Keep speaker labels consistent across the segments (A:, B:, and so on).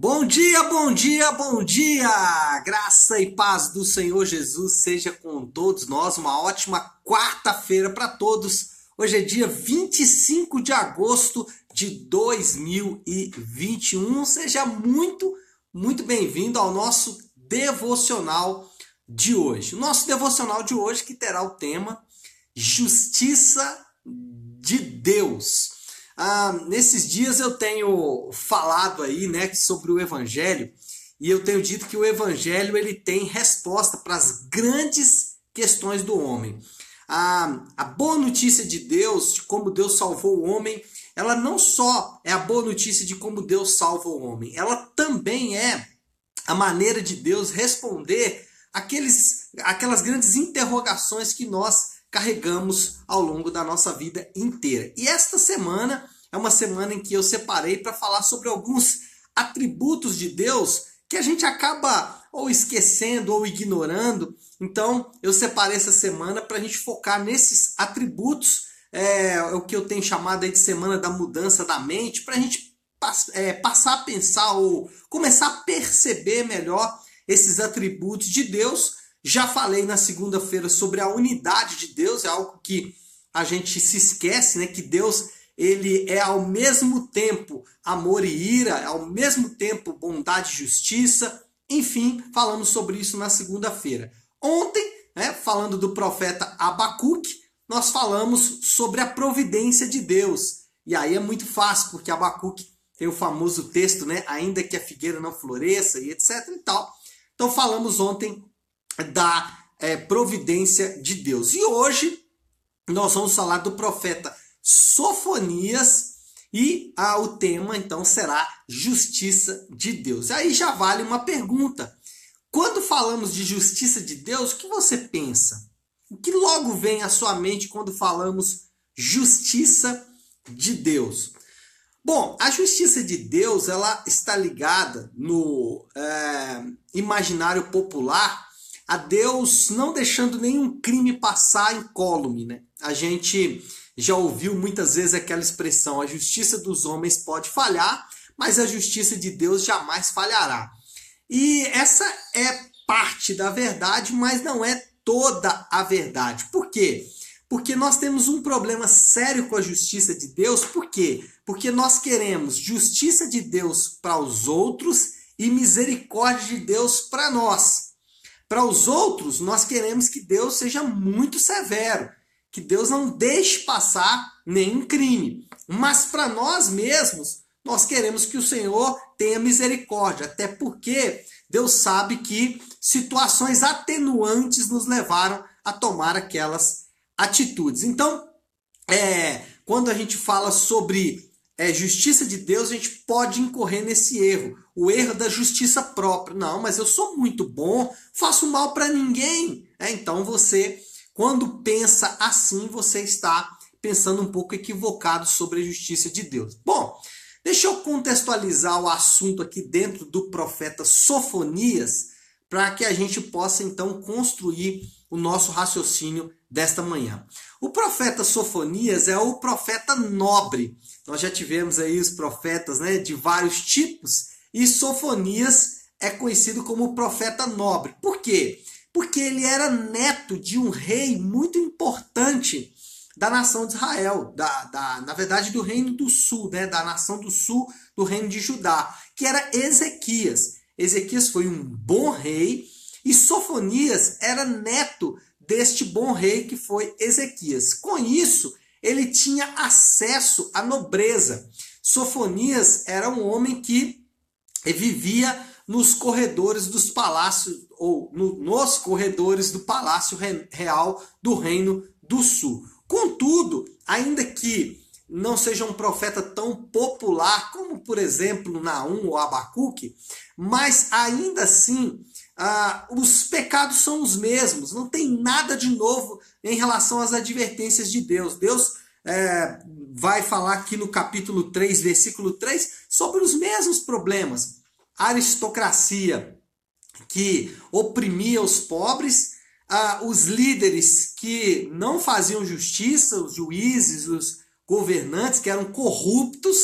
A: Bom dia, bom dia, bom dia! Graça e paz do Senhor Jesus seja com todos nós. Uma ótima quarta-feira para todos. Hoje é dia 25 de agosto de 2021. Seja muito, muito bem-vindo ao nosso devocional de hoje. O nosso devocional de hoje que terá o tema Justiça de Deus. Ah, nesses dias eu tenho falado aí, né, sobre o Evangelho e eu tenho dito que o Evangelho ele tem resposta para as grandes questões do homem. A, a boa notícia de Deus, de como Deus salvou o homem, ela não só é a boa notícia de como Deus salva o homem, ela também é a maneira de Deus responder aqueles, aquelas grandes interrogações que nós carregamos ao longo da nossa vida inteira. E esta semana é uma semana em que eu separei para falar sobre alguns atributos de Deus que a gente acaba ou esquecendo ou ignorando. Então, eu separei essa semana para a gente focar nesses atributos, é, o que eu tenho chamado aí de semana da mudança da mente, para a gente é, passar a pensar ou começar a perceber melhor esses atributos de Deus já falei na segunda-feira sobre a unidade de Deus, é algo que a gente se esquece, né? Que Deus ele é ao mesmo tempo amor e ira, é ao mesmo tempo bondade e justiça. Enfim, falamos sobre isso na segunda-feira. Ontem, né, falando do profeta Abacuque, nós falamos sobre a providência de Deus. E aí é muito fácil, porque Abacuque tem o famoso texto, né? Ainda que a figueira não floresça e etc e tal. Então falamos ontem da é, providência de Deus. E hoje nós vamos falar do profeta Sofonias e ah, o tema então será justiça de Deus. Aí já vale uma pergunta. Quando falamos de justiça de Deus, o que você pensa? O que logo vem à sua mente quando falamos justiça de Deus? Bom, a justiça de Deus ela está ligada no é, imaginário popular a Deus não deixando nenhum crime passar incólume, né? A gente já ouviu muitas vezes aquela expressão: a justiça dos homens pode falhar, mas a justiça de Deus jamais falhará. E essa é parte da verdade, mas não é toda a verdade. Por quê? Porque nós temos um problema sério com a justiça de Deus. Por quê? Porque nós queremos justiça de Deus para os outros e misericórdia de Deus para nós. Para os outros, nós queremos que Deus seja muito severo, que Deus não deixe passar nenhum crime. Mas para nós mesmos, nós queremos que o Senhor tenha misericórdia, até porque Deus sabe que situações atenuantes nos levaram a tomar aquelas atitudes. Então, é, quando a gente fala sobre é, justiça de Deus, a gente pode incorrer nesse erro, o erro da justiça própria. Não, mas eu sou muito bom, faço mal para ninguém. É, então você, quando pensa assim, você está pensando um pouco equivocado sobre a justiça de Deus. Bom, deixa eu contextualizar o assunto aqui dentro do profeta Sofonias, para que a gente possa então construir o nosso raciocínio desta manhã. O profeta Sofonias é o profeta nobre. Nós já tivemos aí os profetas né, de vários tipos e Sofonias é conhecido como profeta nobre. Por quê? Porque ele era neto de um rei muito importante da nação de Israel, da, da, na verdade do reino do sul, né, da nação do sul do reino de Judá, que era Ezequias. Ezequias foi um bom rei e Sofonias era neto deste bom rei que foi Ezequias. Com isso, ele tinha acesso à nobreza. Sofonias era um homem que vivia nos corredores dos palácios, ou no, nos corredores do palácio real do Reino do Sul. Contudo, ainda que não seja um profeta tão popular como, por exemplo, Naum ou Abacuque, mas ainda assim ah, os pecados são os mesmos, não tem nada de novo em relação às advertências de Deus. Deus é, vai falar aqui no capítulo 3, versículo 3, sobre os mesmos problemas. Aristocracia que oprimia os pobres, ah, os líderes que não faziam justiça, os juízes, os governantes que eram corruptos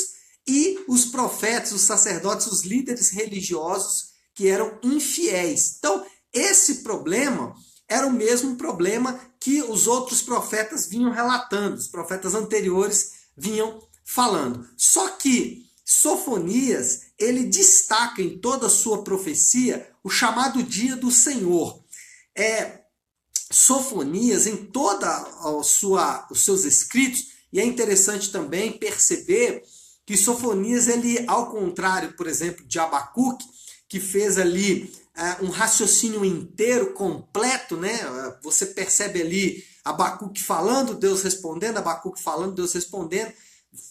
A: e os profetas, os sacerdotes, os líderes religiosos que eram infiéis. Então, esse problema era o mesmo problema que os outros profetas vinham relatando, os profetas anteriores vinham falando. Só que Sofonias, ele destaca em toda a sua profecia o chamado dia do Senhor. É, Sofonias, em toda a sua, os seus escritos, e é interessante também perceber que Sofonias, ele, ao contrário, por exemplo, de Abacuque, que fez ali uh, um raciocínio inteiro, completo, né? Você percebe ali Abacuque falando, Deus respondendo, Abacuque falando, Deus respondendo,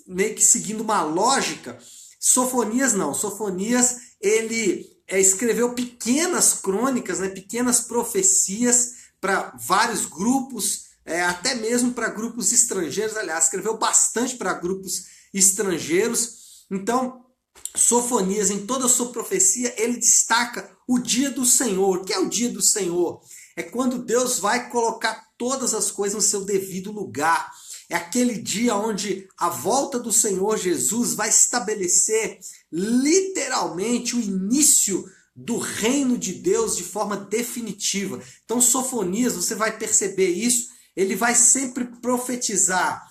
A: meio que seguindo uma lógica. Sofonias não. Sofonias, ele é, escreveu pequenas crônicas, né, pequenas profecias para vários grupos, é, até mesmo para grupos estrangeiros. Aliás, escreveu bastante para grupos estrangeiros. Então, Sofonias, em toda a sua profecia, ele destaca o dia do Senhor. O que é o dia do Senhor? É quando Deus vai colocar todas as coisas no seu devido lugar. É aquele dia onde a volta do Senhor Jesus vai estabelecer literalmente o início do reino de Deus de forma definitiva. Então, Sofonias, você vai perceber isso, ele vai sempre profetizar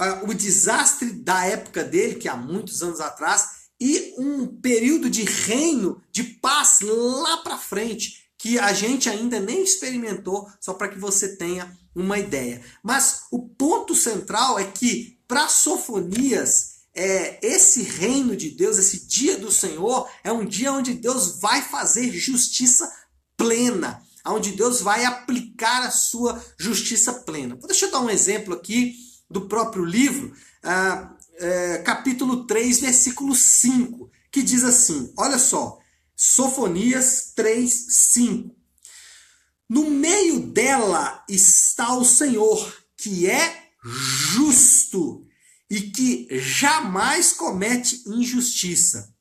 A: uh, o desastre da época dele, que há muitos anos atrás, e um período de reino, de paz lá para frente, que a gente ainda nem experimentou, só para que você tenha uma ideia. Mas o ponto central é que para Sofonias, é, esse reino de Deus, esse dia do Senhor, é um dia onde Deus vai fazer justiça plena, onde Deus vai aplicar a sua justiça plena. Deixa eu dar um exemplo aqui do próprio livro, ah, é, capítulo 3, versículo 5, que diz assim: olha só. Sofonias 3, 5. No meio dela está o Senhor, que é justo e que jamais comete injustiça.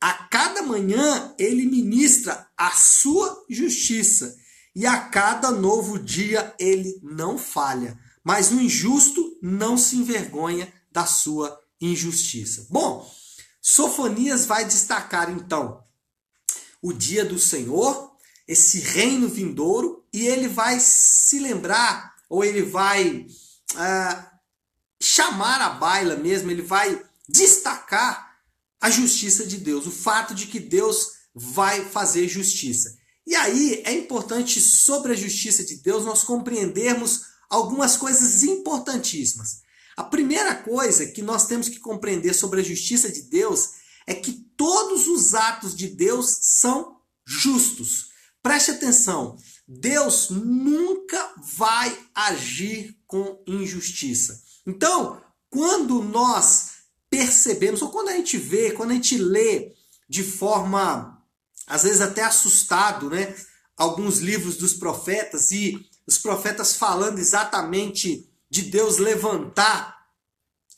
A: A cada manhã ele ministra a sua justiça, e a cada novo dia ele não falha. Mas o injusto não se envergonha da sua injustiça. Bom, Sofonias vai destacar então o dia do Senhor, esse reino vindouro, e ele vai se lembrar, ou ele vai ah, chamar a baila mesmo, ele vai destacar a justiça de Deus, o fato de que Deus vai fazer justiça. E aí é importante, sobre a justiça de Deus, nós compreendermos algumas coisas importantíssimas. A primeira coisa que nós temos que compreender sobre a justiça de Deus é que todos os atos de Deus são justos. Preste atenção, Deus nunca vai agir com injustiça. Então, quando nós percebemos, ou quando a gente vê, quando a gente lê de forma, às vezes até assustado, né? Alguns livros dos profetas e os profetas falando exatamente de Deus levantar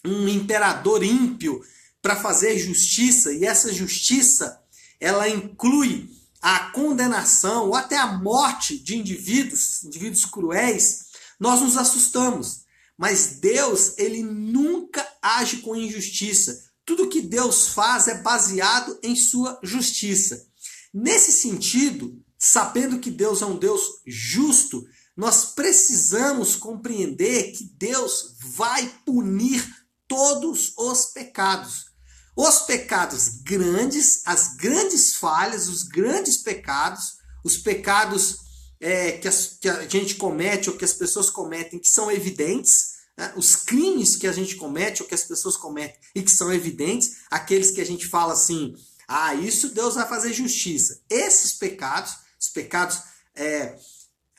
A: um imperador ímpio para fazer justiça, e essa justiça ela inclui a condenação ou até a morte de indivíduos, indivíduos cruéis, nós nos assustamos. Mas Deus, ele nunca age com injustiça. Tudo que Deus faz é baseado em sua justiça. Nesse sentido, sabendo que Deus é um Deus justo, nós precisamos compreender que Deus vai punir todos os pecados. Os pecados grandes, as grandes falhas, os grandes pecados, os pecados é, que, as, que, a gente comete ou que as pessoas cometem que são evidentes, né? os crimes que a gente comete ou que as pessoas cometem e que são evidentes, aqueles que a gente fala assim, ah, isso Deus vai fazer justiça. Esses pecados, os pecados é,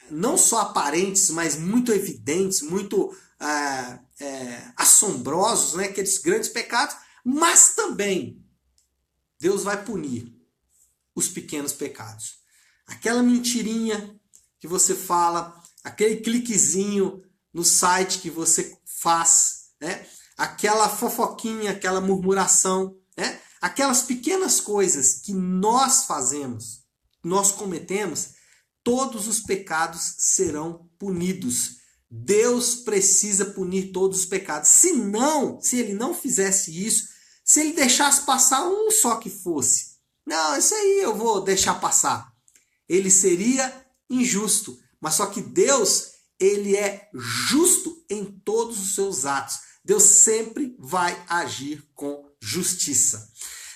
A: não só aparentes, mas muito evidentes, muito é, é, assombrosos, né? aqueles grandes pecados, mas também Deus vai punir os pequenos pecados. Aquela mentirinha que você fala, aquele cliquezinho no site que você faz, né? aquela fofoquinha, aquela murmuração, né? aquelas pequenas coisas que nós fazemos, nós cometemos, todos os pecados serão punidos. Deus precisa punir todos os pecados. Se não, se ele não fizesse isso, Se ele deixasse passar um só que fosse, não, isso aí eu vou deixar passar. Ele seria injusto. Mas só que Deus, ele é justo em todos os seus atos. Deus sempre vai agir com justiça.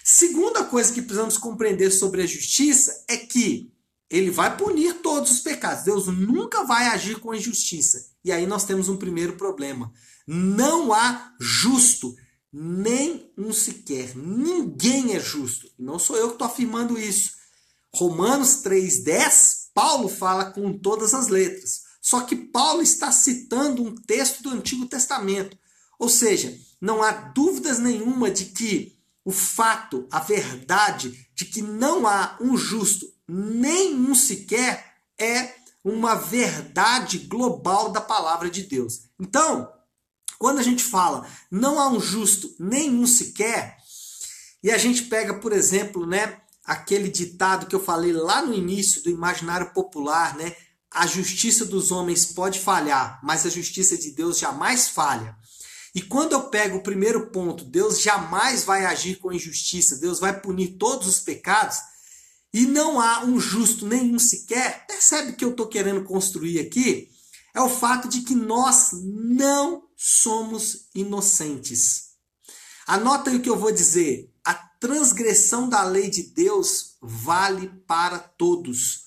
A: Segunda coisa que precisamos compreender sobre a justiça é que ele vai punir todos os pecados. Deus nunca vai agir com injustiça. E aí nós temos um primeiro problema. Não há justo, nem um sequer. Ninguém é justo. Não sou eu que estou afirmando isso. Romanos 3,10, Paulo fala com todas as letras. Só que Paulo está citando um texto do Antigo Testamento. Ou seja, não há dúvidas nenhuma de que o fato, a verdade de que não há um justo, nenhum sequer, é uma verdade global da palavra de Deus. Então, quando a gente fala não há um justo, nenhum sequer, e a gente pega, por exemplo, né, aquele ditado que eu falei lá no início do imaginário popular, né? A justiça dos homens pode falhar, mas a justiça de Deus jamais falha. E quando eu pego o primeiro ponto, Deus jamais vai agir com injustiça, Deus vai punir todos os pecados, e não há um justo nenhum sequer, percebe que eu estou querendo construir aqui? É o fato de que nós não somos inocentes. Anota aí o que eu vou dizer. A transgressão da lei de Deus vale para todos.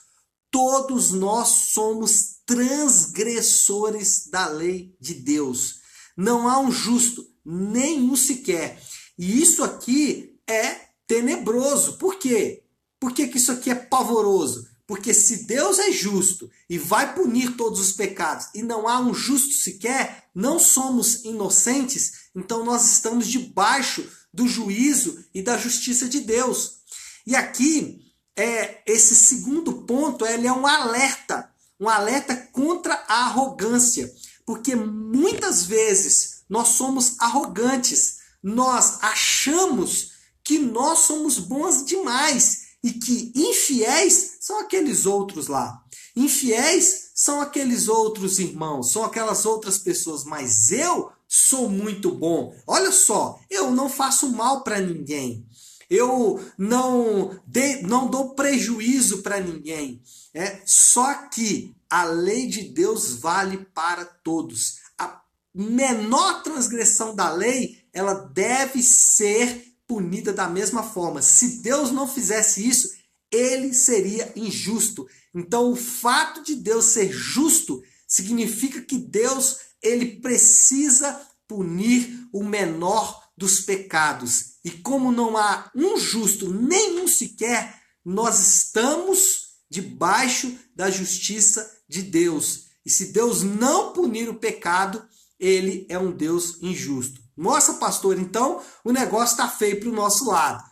A: Todos nós somos transgressores da lei de Deus. Não há um justo, nenhum sequer. E isso aqui é tenebroso. Por quê? Por que, que isso aqui é pavoroso? Porque se Deus é justo e vai punir todos os pecados e não há um justo sequer, não somos inocentes, então nós estamos debaixo do juízo e da justiça de Deus. E aqui é esse segundo ponto, ele é um alerta, um alerta contra a arrogância. Porque muitas vezes nós somos arrogantes, nós achamos que nós somos bons demais e que infiéis são aqueles outros lá. Infiéis são aqueles outros irmãos, são aquelas outras pessoas, mas eu sou muito bom. Olha só, eu não faço mal para ninguém. Eu não, de, não dou prejuízo para ninguém. É só que a lei de Deus vale para todos. A menor transgressão da lei, ela deve ser punida da mesma forma. Se Deus não fizesse isso, ele seria injusto. Então, o fato de Deus ser justo significa que Deus ele precisa punir o menor dos pecados. E como não há um justo, nenhum sequer, nós estamos debaixo da justiça de Deus. E se Deus não punir o pecado, ele é um Deus injusto. Nossa, pastor, então o negócio está feio para o nosso lado.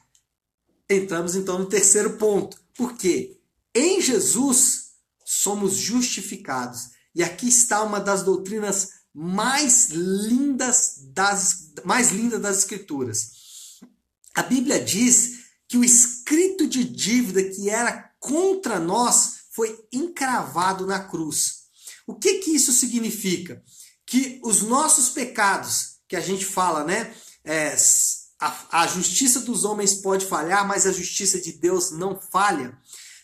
A: Entramos então no terceiro ponto. Porque em Jesus somos justificados. E aqui está uma das doutrinas mais lindas das mais lindas das escrituras. A Bíblia diz que o escrito de dívida que era contra nós foi encravado na cruz. O que que isso significa? Que os nossos pecados, que a gente fala, né? É, a, a justiça dos homens pode falhar, mas a justiça de Deus não falha.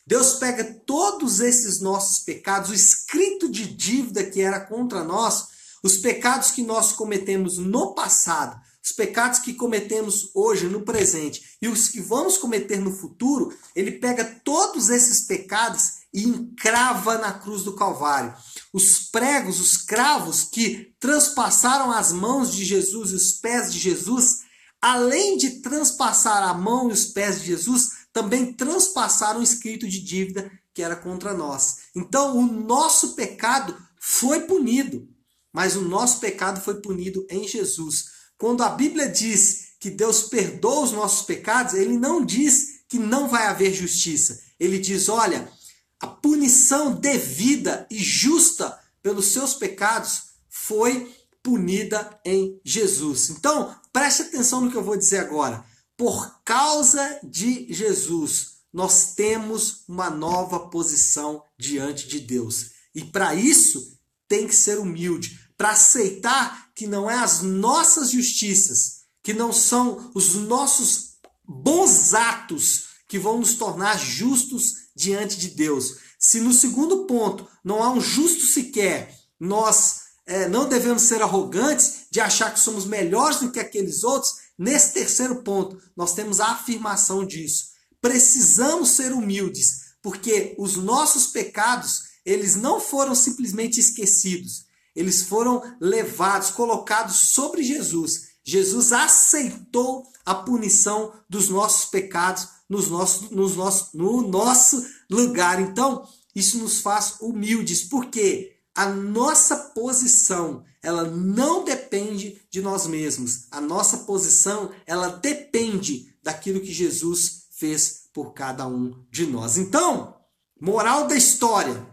A: Deus pega todos esses nossos pecados, o escrito de dívida que era contra nós, os pecados que nós cometemos no passado, os pecados que cometemos hoje, no presente, e os que vamos cometer no futuro, ele pega todos esses pecados e encrava na cruz do Calvário. Os pregos, os cravos que transpassaram as mãos de Jesus e os pés de Jesus, além de transpassar a mão e os pés de Jesus, também transpassaram o escrito de dívida que era contra nós. Então, o nosso pecado foi punido, mas o nosso pecado foi punido em Jesus. Quando a Bíblia diz que Deus perdoa os nossos pecados, ele não diz que não vai haver justiça. Ele diz: olha, a punição devida e justa pelos seus pecados foi punida em Jesus. Então, preste atenção no que eu vou dizer agora. Por causa de Jesus, nós temos uma nova posição diante de Deus. E para isso, tem que ser humilde, para aceitar que não é as nossas justiças que não são os nossos bons atos que vão nos tornar justos diante de Deus. Se no segundo ponto não há um justo sequer, nós é, não devemos ser arrogantes de achar que somos melhores do que aqueles outros. Nesse terceiro ponto, nós temos a afirmação disso. Precisamos ser humildes, porque os nossos pecados, eles não foram simplesmente esquecidos. Eles foram levados, colocados sobre Jesus. Jesus aceitou a punição dos nossos pecados nos nossos, nos nossos, no nosso lugar. Então, isso nos faz humildes, porque a nossa posição, ela não depende de nós mesmos. A nossa posição, ela depende daquilo que Jesus fez por cada um de nós. Então, moral da história.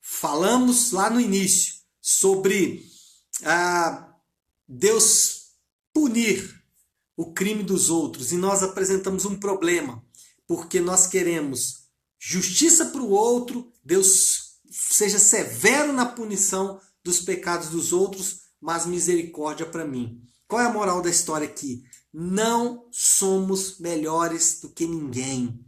A: Falamos lá no início sobre ah, Deus punir o crime dos outros e nós apresentamos um problema, porque nós queremos justiça para o outro, Deus seja severo na punição dos pecados dos outros, mas misericórdia para mim. Qual é a moral da história aqui? Não somos melhores do que ninguém.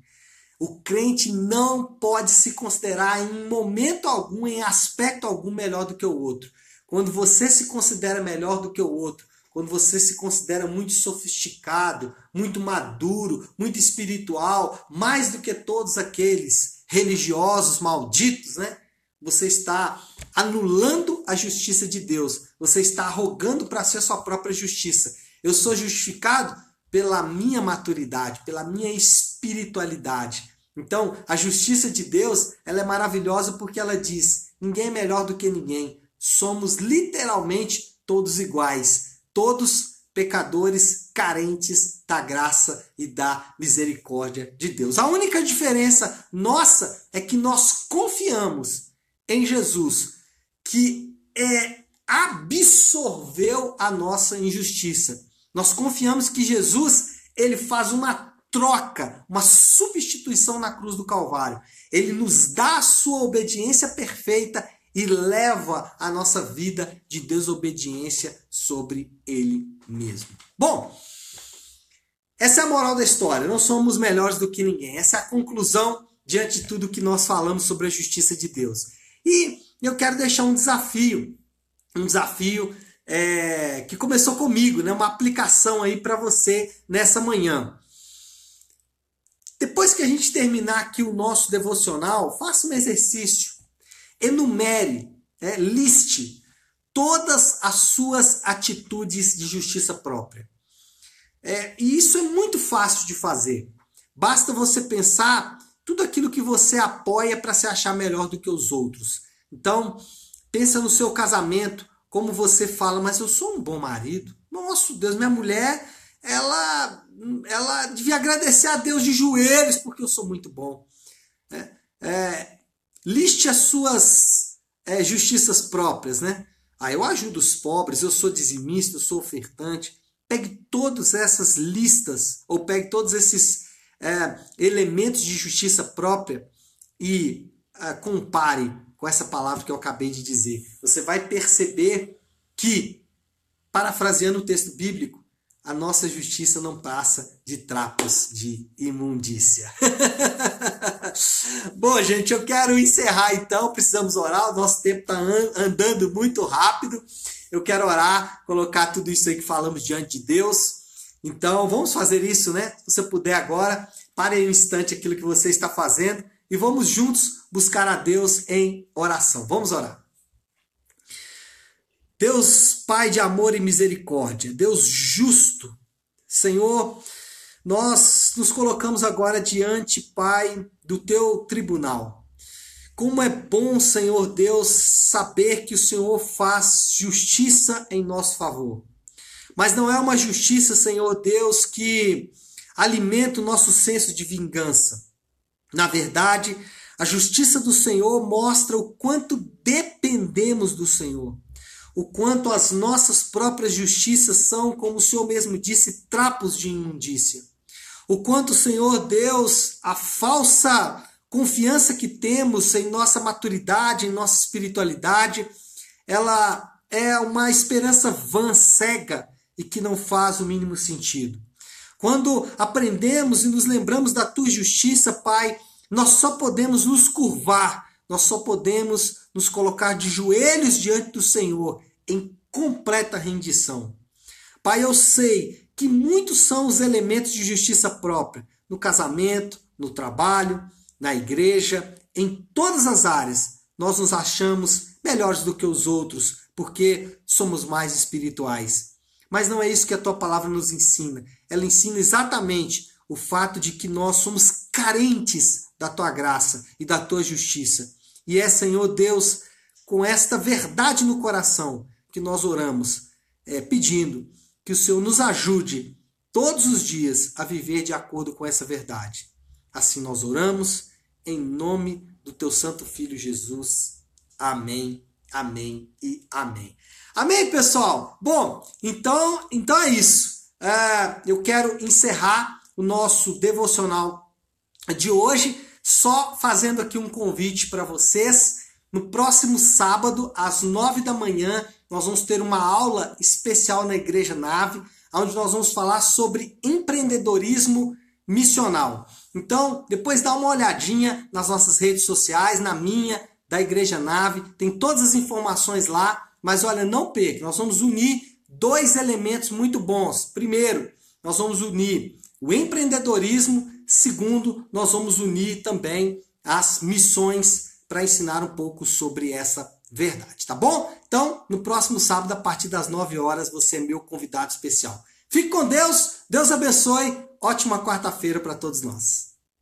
A: O crente não pode se considerar em momento algum, em aspecto algum, melhor do que o outro. Quando você se considera melhor do que o outro, quando você se considera muito sofisticado, muito maduro, muito espiritual, mais do que todos aqueles religiosos malditos, né? Você está anulando a justiça de Deus. Você está arrogando para si a sua própria justiça. Eu sou justificado pela minha maturidade, pela minha espiritualidade. Então, a justiça de Deus, ela é maravilhosa porque ela diz: ninguém é melhor do que ninguém. Somos literalmente todos iguais, todos pecadores carentes da graça e da misericórdia de Deus. A única diferença nossa é que nós confiamos em Jesus, que é, absorveu a nossa injustiça. Nós confiamos que Jesus ele faz uma troca, uma substituição na cruz do Calvário. Ele nos dá a sua obediência perfeita e leva a nossa vida de desobediência sobre ele mesmo. Bom, essa é a moral da história. Não somos melhores do que ninguém. Essa é a conclusão diante de tudo que nós falamos sobre a justiça de Deus. E eu quero deixar um desafio, um desafio é, que começou comigo, né? uma aplicação aí para você nessa manhã. Depois que a gente terminar aqui o nosso devocional, faça um exercício. Enumere, né? liste todas as suas atitudes de justiça própria. É, e isso é muito fácil de fazer. Basta você pensar tudo aquilo que você apoia para se achar melhor do que os outros. Então, pensa no seu casamento, como você fala, mas eu sou um bom marido. Nossa, Deus, minha mulher, ela, ela devia agradecer a Deus de joelhos porque eu sou muito bom. É, é, liste as suas é, justiças próprias, né? Ah, eu ajudo os pobres, eu sou dizimista, eu sou ofertante. Pegue todas essas listas, ou pegue todos esses é, elementos de justiça própria e é, compare com essa palavra que eu acabei de dizer. Você vai perceber que, parafraseando o texto bíblico, a nossa justiça não passa de trapos de imundícia. Bom, gente, eu quero encerrar então. Precisamos orar, o nosso tempo está andando muito rápido. Eu quero orar, colocar tudo isso aí que falamos diante de Deus. Então, vamos fazer isso, né? Se você puder agora, pare um instante aquilo que você está fazendo e vamos juntos buscar a Deus em oração. Vamos orar. Deus, Pai de amor e misericórdia, Deus justo, Senhor, nós nos colocamos agora diante, Pai, do teu tribunal. Como é bom, Senhor Deus, saber que o Senhor faz justiça em nosso favor. Mas não é uma justiça, Senhor Deus, que alimenta o nosso senso de vingança. Na verdade, a justiça do Senhor mostra o quanto dependemos do Senhor, o quanto as nossas próprias justiças são, como o Senhor mesmo disse, trapos de imundícia. O quanto, Senhor Deus, a falsa confiança que temos em nossa maturidade, em nossa espiritualidade, ela é uma esperança vã, cega, e que não faz o mínimo sentido. Quando aprendemos e nos lembramos da tua justiça, Pai, nós só podemos nos curvar, nós só podemos nos colocar de joelhos diante do Senhor em completa rendição. Pai, eu sei que muitos são os elementos de justiça própria no casamento, no trabalho, na igreja, em todas as áreas. Nós nos achamos melhores do que os outros porque somos mais espirituais. Mas não é isso que a tua palavra nos ensina. Ela ensina exatamente o fato de que nós somos carentes da tua graça e da tua justiça. E é, Senhor Deus, com esta verdade no coração que nós oramos, é, pedindo que o Senhor nos ajude todos os dias a viver de acordo com essa verdade. Assim nós oramos, em nome do teu Santo Filho Jesus. Amém, amém e amém. Amém, pessoal? Bom, então, então é isso. É, eu quero encerrar o nosso devocional de hoje só fazendo aqui um convite para vocês. No próximo sábado, às nove da manhã, nós vamos ter uma aula especial na Igreja Nave, onde nós vamos falar sobre empreendedorismo missional. Então, depois dá uma olhadinha nas nossas redes sociais, na minha, da Igreja Nave, tem todas as informações lá, mas olha, não perca, nós vamos unir dois elementos muito bons. Primeiro, nós vamos unir o empreendedorismo Segundo, nós vamos unir também as missões para ensinar um pouco sobre essa verdade, tá bom? Então, no próximo sábado, a partir das 9 horas, você é meu convidado especial. Fique com Deus, Deus abençoe, ótima quarta-feira para todos nós.